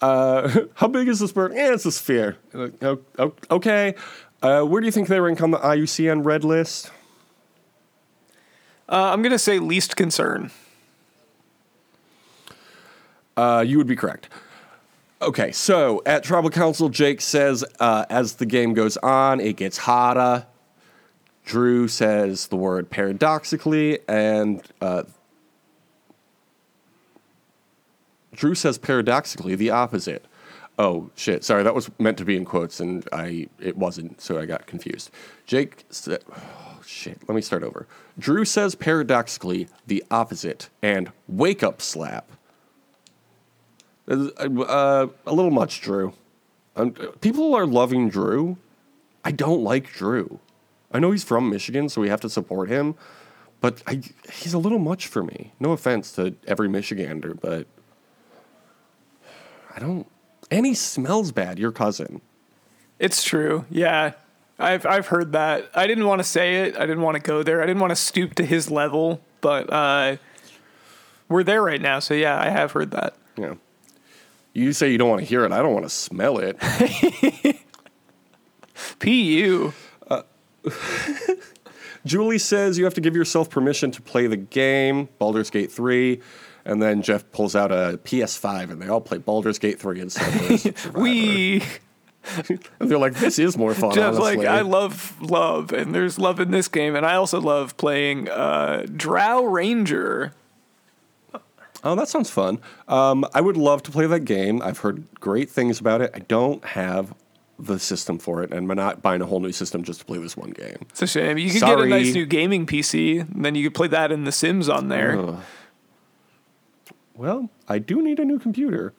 Uh, [laughs] how big is this bird? Yeah, it's a sphere. Okay. Uh, where do you think they rank on the IUCN red list? Uh, I'm gonna say least concern. Uh, you would be correct. Okay, so at Tribal Council, Jake says uh, as the game goes on, it gets hotter. Drew says the word paradoxically, and uh, Drew says paradoxically the opposite. Oh shit! Sorry, that was meant to be in quotes, and I it wasn't, so I got confused. Jake said, oh, "Shit." Let me start over. Drew says paradoxically the opposite, and wake up slap. Uh, a little much, Drew. Um, people are loving Drew. I don't like Drew. I know he's from Michigan, so we have to support him, but I, he's a little much for me. No offense to every Michigander, but I don't. And he smells bad. Your cousin. It's true. Yeah. I've I've heard that. I didn't want to say it. I didn't want to go there. I didn't want to stoop to his level, but uh, we're there right now. So yeah, I have heard that. Yeah. You say you don't want to hear it. I don't want to smell it. [laughs] Pu. [laughs] Julie says you have to give yourself permission to play the game, Baldur's Gate 3. And then Jeff pulls out a PS5 and they all play Baldur's Gate 3 instead. [laughs] of We And they're like, this is more fun. just honestly. like I love love, and there's love in this game, and I also love playing uh, Drow Ranger. Oh, that sounds fun. Um, I would love to play that game. I've heard great things about it. I don't have the system for it, and I'm not buying a whole new system just to play this one game. It's a shame. You could get a nice new gaming PC, and then you could play that in The Sims on there. Ugh. Well, I do need a new computer.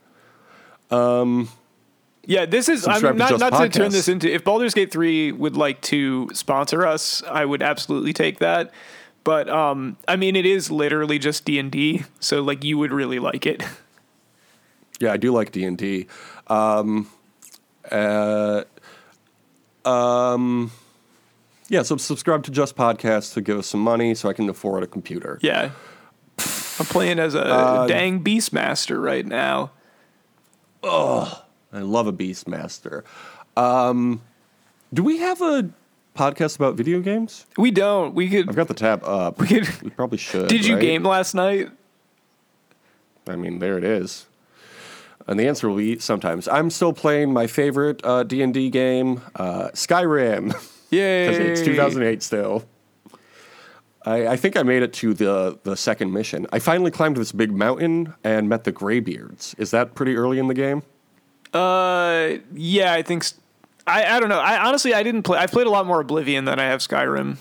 Yeah, this is. I'm not not to turn this into. If Baldur's Gate three would like to sponsor us, I would absolutely take that. But um, I mean, it is literally just D and D, so like you would really like it. [laughs] Yeah, I do like D and D. Um, uh, um, yeah, so subscribe to Just Podcast to give us some money so I can afford a computer. Yeah, I'm playing as a Uh, dang Beastmaster right now. Oh, I love a Beastmaster. Um, do we have a podcast about video games? We don't. We could. I've got the tab up. We could- We probably should. Did you right? game last night? I mean, there it is. And the answer will be sometimes. I'm still playing my favorite uh, D&D game, uh, Skyrim, [laughs] Yay! because it's 2008 still. I, I think I made it to the, the second mission. I finally climbed this big mountain and met the Greybeards. Is that pretty early in the game? Uh, yeah, I think. I I don't know. I honestly I didn't play. I played a lot more Oblivion than I have Skyrim.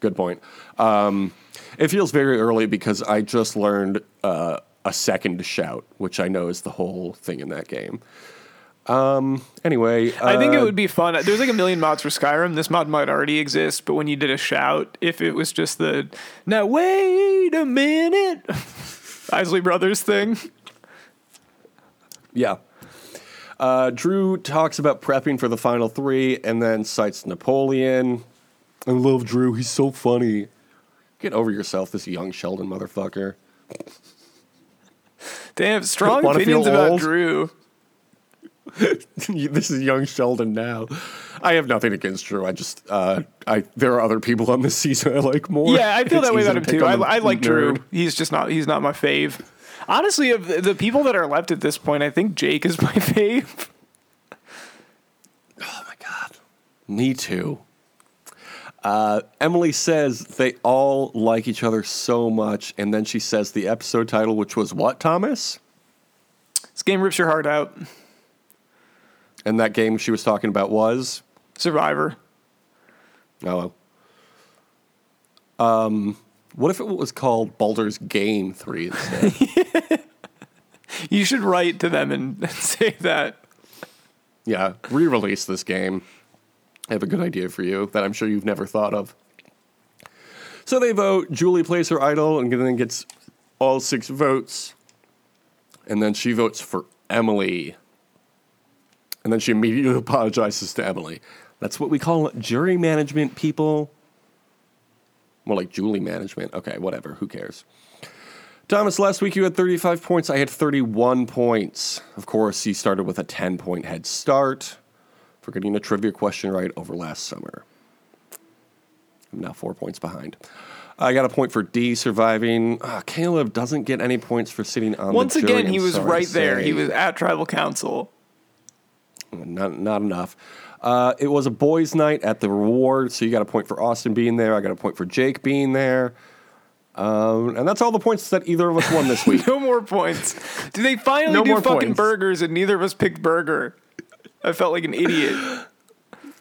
Good point. Um, it feels very early because I just learned uh, a second shout, which I know is the whole thing in that game. Um, anyway, I think it uh, would be fun. There's like a million mods for Skyrim. This mod might already exist, but when you did a shout, if it was just the now wait a minute, [laughs] Isley Brothers thing. Yeah. Uh, Drew talks about prepping for the final three and then cites Napoleon. I love Drew. He's so funny. Get over yourself, this young Sheldon motherfucker. Damn, strong opinions about old? Drew. [laughs] this is young Sheldon now. I have nothing against Drew. I just, uh, I there are other people on this [laughs] season I like more. Yeah, I feel It's that way about him too. I, I like Drew. He's just not. He's not my fave. Honestly, of the people that are left at this point, I think Jake is my [laughs] fave. Oh my god. Me too. Uh, Emily says they all like each other so much, and then she says the episode title, which was what, Thomas? This game rips your heart out. And that game she was talking about was Survivor. oh. Um, what if it was called Baldur's Game Three instead? [laughs] You should write to them and, [laughs] and say that. yeah, re-release this game. I have a good idea for you that I'm sure you've never thought of. So they vote. Julie plays her idol and then gets all six votes. And then she votes for Emily. And then she immediately [laughs] apologizes to Emily. That's what we call jury management, people. More like Julie management. Okay, whatever. Who cares? Thomas, last week you had 35 points. I had 31 points. Of course, you started with a 10 point head start for getting a trivia question right over last summer. I'm now four points behind. I got a point for Dee surviving. Uh, Caleb doesn't get any points for sitting on Once the jury. Once again, he I'm was right there. He was at tribal council. not not enough. Uh, it was a boys' night at the reward, so you got a point for Austin being there. I got a point for Jake being there, um, and that's all the points that either of us won this [laughs] week. No more points. Did they finally No do more fucking points. burgers and neither of us picked burger? I felt like an idiot.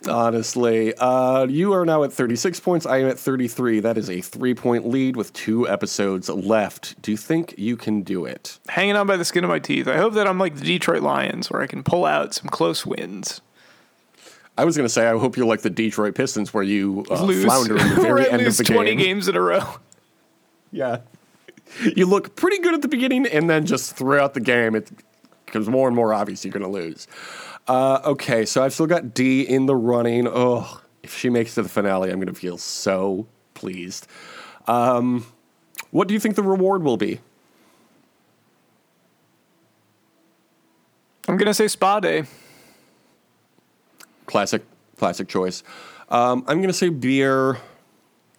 Honestly, uh, you are now at 36 points. I am at 33. That is a three-point lead with two episodes left. Do you think you can do it? Hanging on by the skin of my teeth. I hope that I'm like the Detroit Lions where I can pull out some close wins. I was going to say, I hope you're like the Detroit Pistons, where you uh, Lose. flounder in the [laughs] very end of the 20 game. games in a row. [laughs] Yeah. You look pretty good at the beginning, and then just throughout the game, it becomes more and more obvious you're going to lose. Uh, okay, so I've still got Dee in the running. Oh, if she makes it to the finale, I'm going to feel so pleased. Um, what do you think the reward will be? I'm going to say spa day. Classic, classic choice. Um, I'm going to say beer.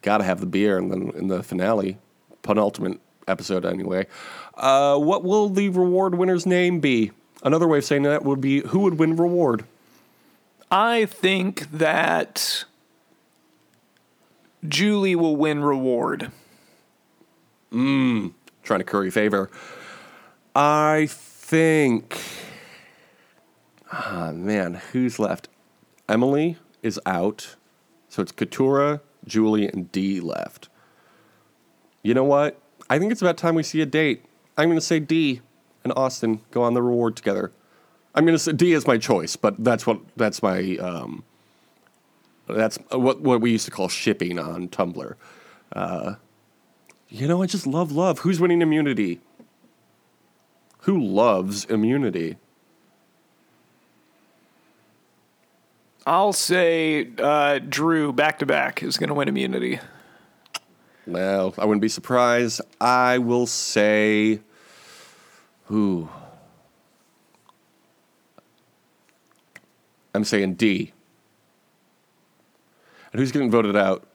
Got to have the beer, and then in the finale, penultimate episode anyway. Uh, what will the reward winner's name be? Another way of saying that would be who would win reward. I think that Julie will win reward. Mmm, trying to curry favor. I think. Ah, man, who's left? Emily is out, so it's Katurah, Julie, and Dee left. You know what? I think it's about time we see a date. I'm going to say Dee and Austin go on the reward together. I'm going to say Dee is my choice, but that's what that's my um, that's what what we used to call shipping on Tumblr. Uh, you know, I just love love. Who's winning immunity? Who loves immunity? I'll say uh, Drew back to back is going to win immunity. Well, I wouldn't be surprised. I will say, who? I'm saying Dee. And who's getting voted out?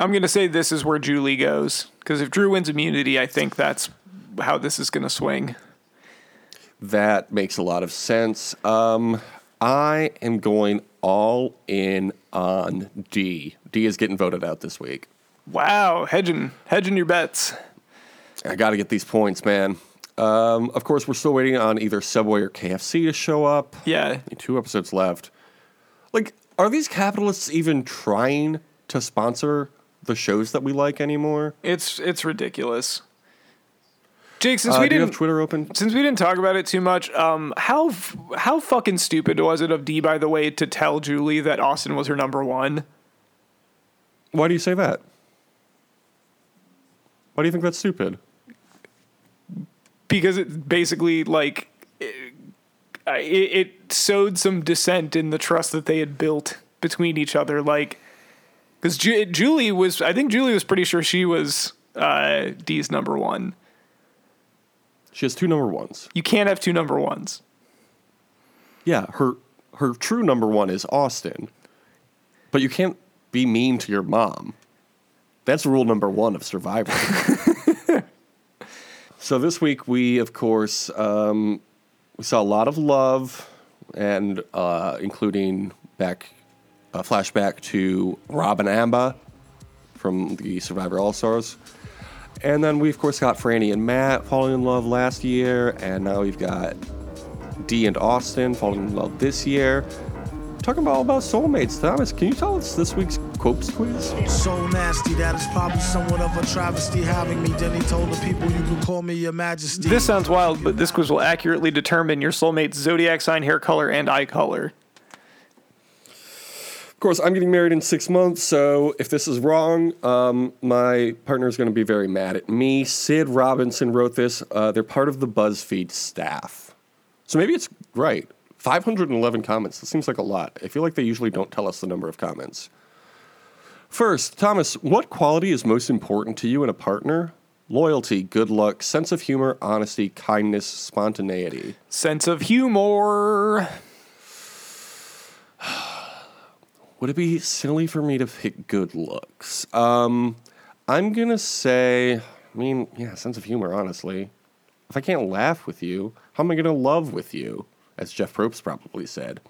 I'm going to say this is where Julie goes because if Drew wins immunity, I think that's how this is going to swing. That makes a lot of sense. Um, I am going all in on Dee. Dee is getting voted out this week. Wow, hedging, hedging your bets. I got to get these points, man. Um, of course, we're still waiting on either Subway or KFC to show up. Yeah, Two episodes left. Like, are these capitalists even trying to sponsor the shows that we like anymore? it's it's ridiculous. Jake, since Uh, we didn't have Twitter open? since we didn't talk about it too much, um, how how fucking stupid was it of Dee by the way to tell Julie that Austin was her number one? Why do you say that? Why do you think that's stupid? because it basically like it, it, it sowed some dissent in the trust that they had built between each other like because Ju- julie was i think julie was pretty sure she was uh, Dee's number one She has two number ones. you can't have two number ones Yeah, her her true number one is Austin. But you can't be mean to your mom. That's rule number one of Survivor. [laughs] so this week we, of course, um, we saw a lot of love, and uh, including back a flashback to Rob and Amber from the Survivor All Stars. And then we, of course, got Franny and Matt falling in love last year, and now we've got Dee and Austin falling in love this year. Talking about all about soulmates. Thomas, can you tell us this week's Quopes quiz? So nasty that it's probably somewhat of a travesty having me. Then he told the people you can call me your majesty. this sounds wild but this quiz will accurately determine your soulmate's zodiac sign hair color and eye color Of course, I'm getting married in six months, so if this is wrong, um, my partner is going to be very mad at me. Sid Robinson wrote this. Uh, they're part of the BuzzFeed staff. So maybe it's right. 511 comments. That seems like a lot. I feel like they usually don't tell us the number of comments. First, Thomas, what quality is most important to you in a partner? Loyalty, good luck, sense of humor, honesty, kindness, spontaneity. sense of humor would it be silly for me to pick good looks? Um, I'm gonna say, I mean, yeah, sense of humor. Honestly, if I can't laugh with you, how am I gonna love with you? As Jeff Probst probably said.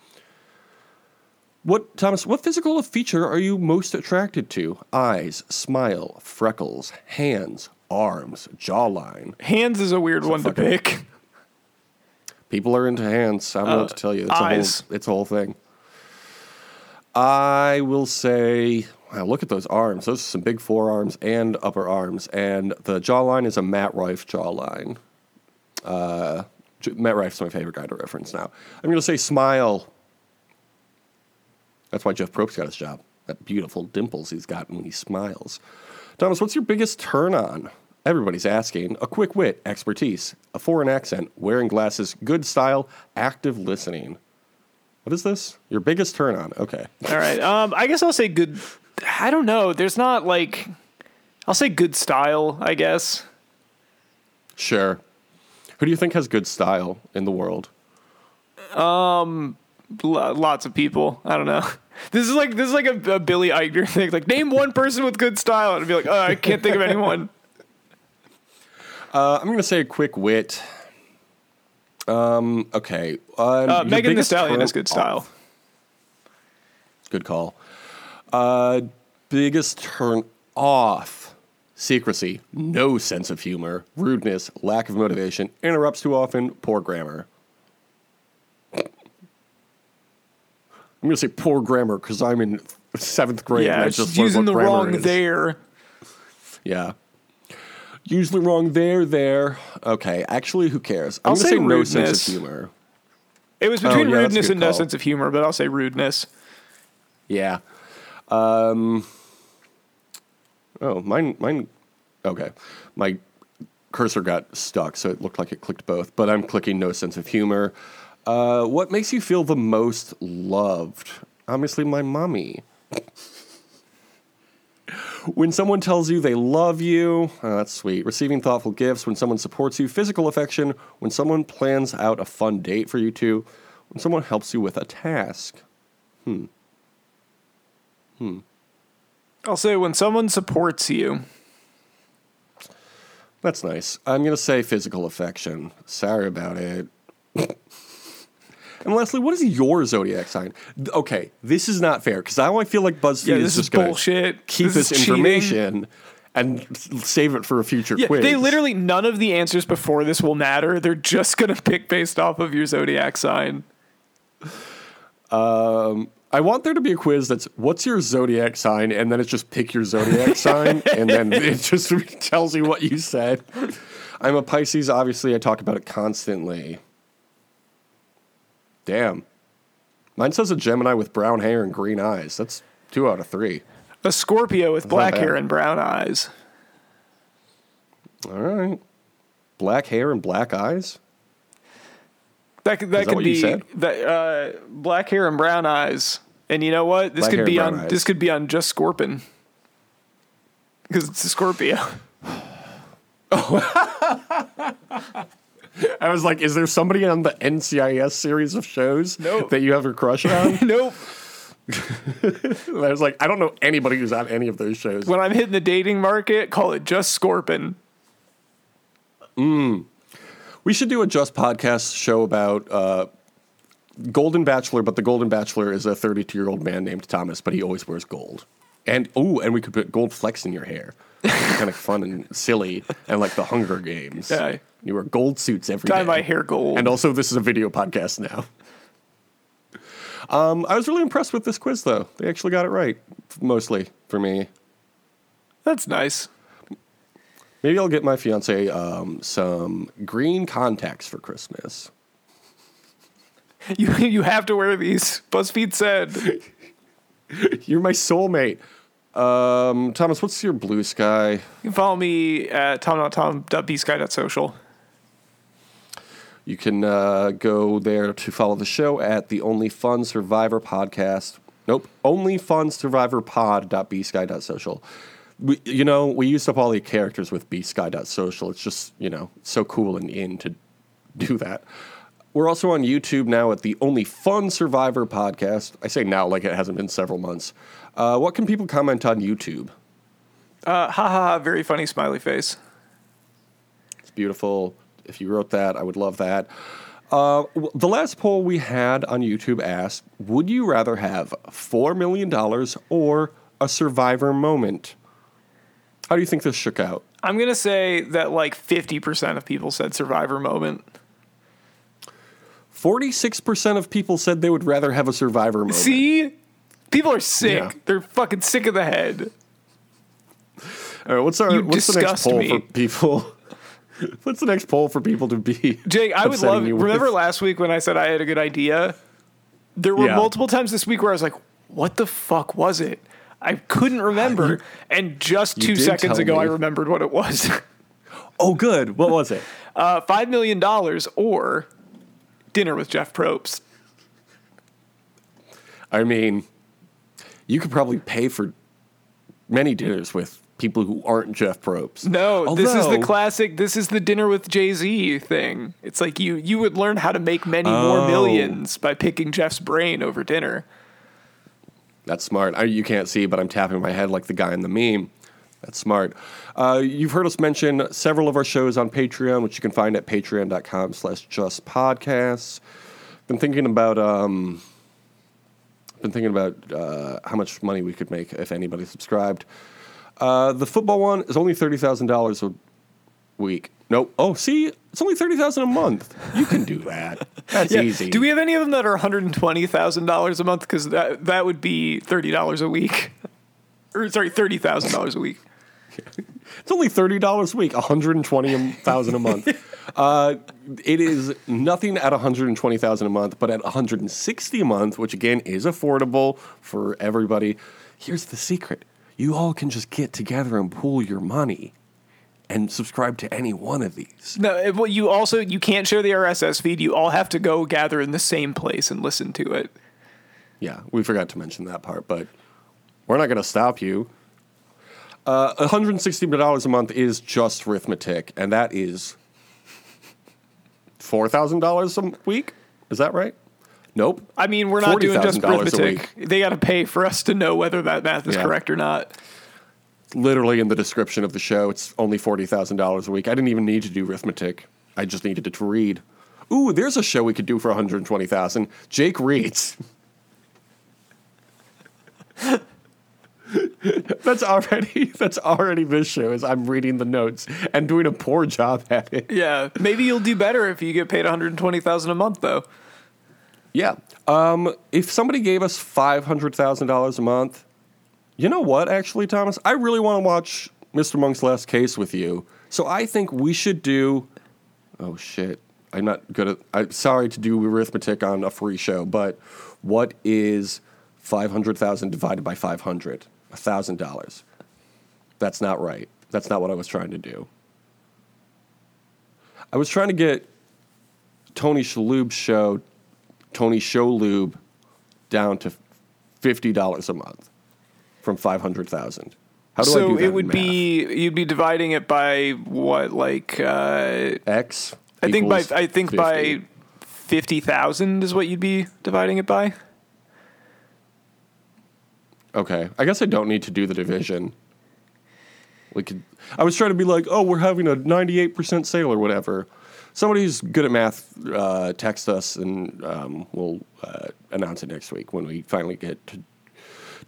What Thomas? What physical feature are you most attracted to? Eyes, smile, freckles, hands, arms, jawline. Hands is a weird one to fucking- pick. [laughs] People are into hands. I'm not know to tell you. It's Uh, eyes. a whole. It's a whole thing. I will say, wow, look at those arms. Those are some big forearms and upper arms, and the jawline is a Matt Rife jawline. Uh, Matt Rife's my favorite guy to reference now. I'm going to say smile. That's why Jeff Probst got his job. That beautiful dimples he's got when he smiles. Thomas, what's your biggest turn on? Everybody's asking. A quick wit, expertise, a foreign accent, wearing glasses, good style, active listening. What is this? Your biggest turn on. Okay. All right. Um, I guess I'll say good. I don't know. There's not like. I'll say good style. I guess. Sure. Who do you think has good style in the world? L- lots of people. I don't know. [laughs] This is like this is like a, a Billy Eichner thing. Like name one person with good style, and I'd be like, oh, I can't think of anyone. [laughs] Uh, I'm going to say a quick wit. Um, okay. Uh, Uh, Megan biggest Stallion has good style. Good call. Uh, biggest turn off. Secrecy, no sense of humor, rudeness, lack of motivation, interrupts too often, poor grammar. I'm going to say poor grammar because I'm in seventh grade. and I just using what the grammar wrong is. there. Yeah. Usually wrong there, there. Okay, actually, who cares? I'm I'll gonna say say no sense of humor. It was between Oh, yeah, rudeness and no sense of humor, but I'll say rudeness. Yeah. Um. Oh, mine, mine. Okay, my cursor got stuck, so it looked like it clicked both. But I'm clicking no sense of humor. Uh, what makes you feel the most loved? Obviously, my mommy. When someone tells you they love you, oh, that's sweet. Receiving thoughtful gifts, when someone supports you, physical affection, when someone plans out a fun date for you two, when someone helps you with a task. Hmm. Hmm. I'll say when someone supports you. That's nice. I'm going to say physical affection. Sorry about it. [laughs] and Leslie, what is your zodiac sign? Okay, this is not fair because I feel like BuzzFeed Yeah, is just going to bullshit. keep This this, information and save it for a future Yeah, quiz. they literally none of the answers before this will matter. They're just gonna pick based off of your zodiac sign. Um, I want there to be a quiz that's what's your zodiac sign, and then it's just pick your zodiac [laughs] sign, and then it just [laughs] tells you what you said. I'm a Pisces. Obviously, I talk about it constantly. Damn. Mine says a Gemini with brown hair and green eyes. That's two out of three. A Scorpio with black hair and brown eyes. All right. Black hair and black eyes. That could that that could be that uh, black hair and brown eyes. And you know what? This Black could be on brown this could be on just Scorpion. Because it's a Scorpio. [laughs] [laughs] [laughs] I was like, is there somebody on the NCIS series of shows Nope. that you have a crush on? [laughs] nope. [laughs] I was like, I don't know anybody who's on any of those shows. When I'm hitting the dating market, call it just Scorpion. We should do a Just Podcast show about uh, Golden Bachelor, but the Golden Bachelor is a 32 year old man named Thomas, but he always wears gold. And ooh, and we could put gold flecks in your hair. Kind of fun and silly, and like the Hunger Games. Yeah. You wear gold suits every day. Dye my hair gold. And also, this is a video podcast now. Um, I was really impressed with this quiz, though. They actually got it right, mostly for me. That's nice. Maybe I'll get my fiance um, some green contacts for Christmas. [laughs] You you have to wear these. BuzzFeed said. [laughs] You're my soulmate. Um, Thomas, what's your blue sky? You can follow me at tom.tom.bsky.social. You can uh, go there to follow the show at the Only Fun Survivor podcast. Nope, Only Fun Survivor pod.bsky.social. We, you know, we used up all the characters with bsky.social. It's just, you know, so cool and in to do that. We're also on YouTube now at the Only Fun Survivor podcast. I say now like it hasn't been several months. Uh, what can people comment on YouTube? Uh, ha ha ha! Very funny smiley face. It's beautiful. If you wrote that, I would love that. Uh, the last poll we had on YouTube asked Would you rather have $4 million or a survivor moment? How do you think this shook out? I'm gonna say that like 50% of people said survivor moment. 46% of people said they would rather have a survivor moment. See, people are sick. Yeah. They're fucking sick of the head. All right, what's our You what's the next poll me. for people? [laughs] what's the next poll for people to be? Jake, I would love. you with? Remember last week when I said I had a good idea? There were Yeah. multiple times this week where I was like, "What the fuck was it?" I couldn't remember, and just two seconds ago, I remembered what it was. [laughs] Oh, good. What was it? uh, Five million dollars or dinner with Jeff Probst. I mean, you could probably pay for many dinners with people who aren't Jeff Probst. No, this is the classic. This is the dinner with Jay Z thing. It's like you you would learn how to make many more Oh. millions by picking Jeff's brain over dinner. That's smart. I, you can't see, but I'm tapping my head like the guy in the meme. That's smart. Uh, you've heard us mention several of our shows on Patreon, which you can find at patreon.com slash just podcasts. Been thinking about um, been thinking about uh, how much money we could make if anybody subscribed. Uh, the football one is only thirty thousand dollars a week. Nope. Oh, see, it's only thirty thousand a month. You can do that. [laughs] That's easy. Do we have any of them that are one hundred and twenty thousand dollars a month? Because that that would be thirty dollars a week, or sorry, thirty thousand dollars a week. [laughs] It's only thirty dollars a week, one hundred and twenty thousand a month. [laughs] uh, it is nothing at one hundred and twenty thousand a month, but at one hundred and sixty a month, which again is affordable for everybody. Here's the secret: you all can just get together and pool your money, and subscribe to any one of these. No, well, you also you can't share the RSS feed. You all have to go gather in the same place and listen to it. Yeah, we forgot to mention that part, but we're not going to stop you. Uh, $160 a month is just arithmetic, and that is $4,000 a week. Is that right? Nope. I mean, we're not doing just arithmetic. They got to pay for us to know whether that math is Yeah. correct or not. Literally in the description of the show, it's only $40,000 a week. I didn't even need to do arithmetic. I just needed it to read. Ooh, there's a show we could do for 120,000. Jake reads. [laughs] [laughs] that's already [laughs] that's already this show is I'm reading the notes and doing a poor job at it. Yeah, maybe you'll do better if you get paid one hundred twenty thousand a month, though. Yeah. Um, if somebody gave us five hundred thousand dollars a month, you know what? Actually, Thomas, I really want to watch Mr. Monk's Last Case with you. So I think we should do. Oh shit! I'm not good at. I'm sorry to do arithmetic on a free show, but what is five hundred thousand divided by five hundred? A thousand dollars. That's not right. That's not what I was trying to do. I was trying to get Tony Shalhoub's show, Tony Shalhoub, down to fifty dollars a month from five hundred thousand. How do I do that? So it would be you'd be dividing it by what, like uh, X. I think by I think 50. by fifty thousand is what you'd be dividing it by. Okay, I guess I don't need to do the division. We could. I was trying to be like, oh, we're having a ninety-eight percent sale or whatever. Somebody who's good at math, uh, text us and um, we'll uh, announce it next week when we finally get to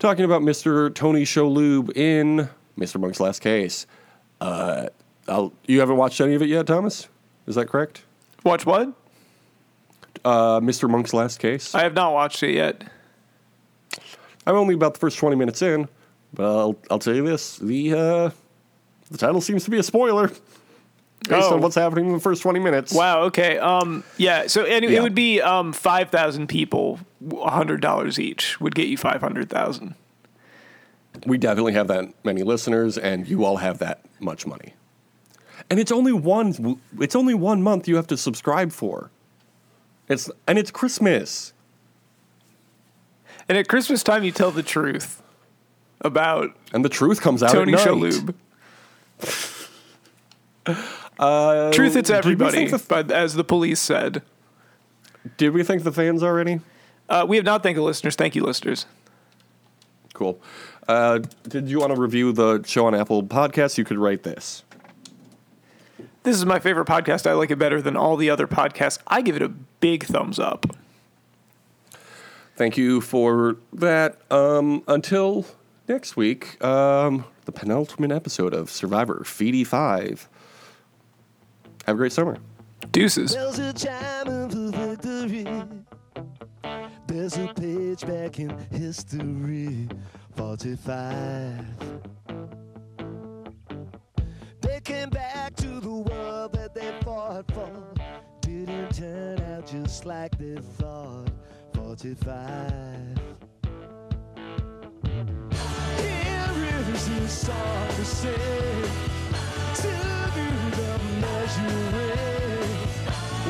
talking about Mr. Tony Shalhoub in Mr. Monk's Last Case. Uh, I'll, you haven't watched any of it yet, Thomas? Is that correct? Watch what? Uh, Mr. Monk's Last Case. I have not watched it yet. I'm only about the first 20 minutes in, but I'll, I'll tell you this: the uh, the title seems to be a spoiler based Oh. on what's happening in the first 20 minutes. Wow. Okay. Um. Yeah. So and Yeah. it would be um five thousand people, hundred dollars each would get you five hundred thousand. We definitely have that many listeners, and you all have that much money. And it's only one. It's only one month you have to subscribe for. It's and it's Christmas. And at Christmas time, you tell the truth about And the truth comes out Tony at night. Shalhoub. [laughs] truth, it's Uh, everybody, but as the police said, Did we thank the fans already? Uh, we have not thanked the listeners. Thank you, listeners. Cool. Uh, did you want to review the show on Apple Podcasts? You could write this. This is my favorite podcast. I like it better than all the other podcasts. I give it a big thumbs up. Thank you for that. Um, until next week, um, the penultimate episode of Survivor Feedy 5. Have a great summer. Deuces. There's a time of victory. There's a page back in history. 45. They came back to the world that they fought for. Didn't turn out just like they thought. 45. Here is a song to sing. To do the measuring.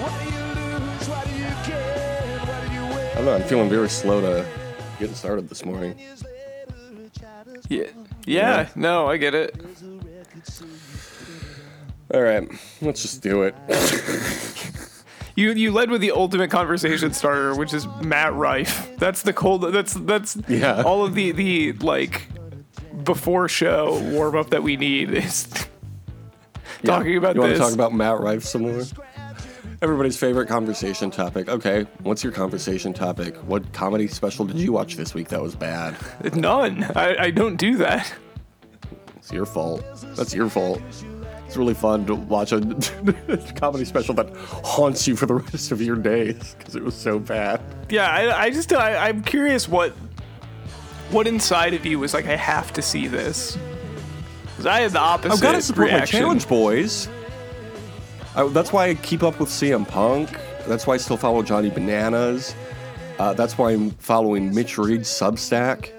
What do you lose? What do you gain? What do you win? I don't know, I'm feeling very slow to getting started this morning. Yeah. Yeah. No, I get it. All right, let's just do it. [laughs] You you led with the ultimate conversation starter, which is Matt Rife. That's the cold. That's that's Yeah. all of the the like before show warm up that we need is talking about you want this. to talk about Matt Rife some more? Everybody's favorite conversation topic. Okay, what's your conversation topic? What comedy special did you watch this week that was bad? None. I, I don't do that. It's your fault. That's your fault. It's really fun to watch a [laughs] comedy special that haunts you for the rest of your days because it was so bad. Yeah, I, I just I, I'm curious what what inside of you was like. I have to see this. 'Cause I had the opposite. I've got to support reaction. my challenge boys. I, that's why I keep up with CM Punk. That's why I still follow Johnny Bananas. Uh, that's why I'm following Mitch Reed's Substack.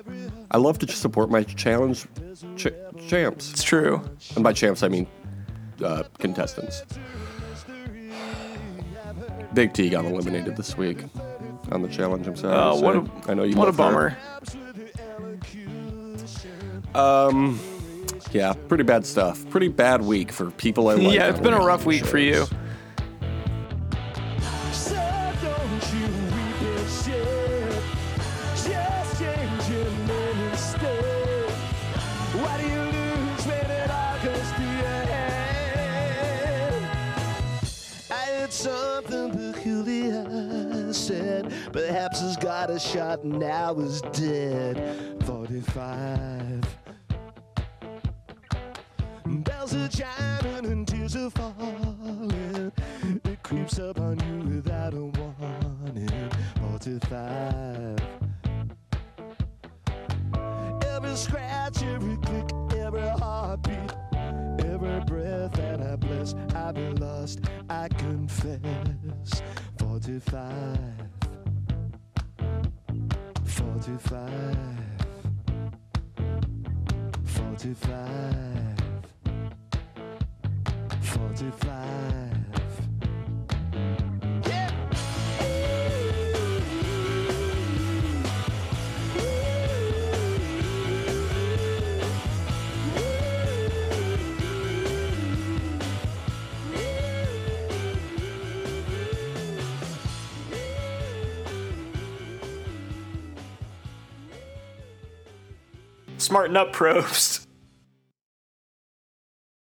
I love to just support my challenge ch- champs. It's true. And by champs, I mean uh, contestants. Big T got eliminated this week on the challenge himself. Oh, what so a I know you what a her. bummer. Yeah, pretty bad stuff. Pretty bad week for people I like. yeah, it's been a rough week for you. Got a shot and now is dead. 45. Bells are chiming and tears are falling. It creeps up on you without a warning. 45. Every scratch, every click, every heartbeat, every breath that I bless, I've been lost, I confess. 45. 45. 45. 45. Smarten up, [laughs] probes.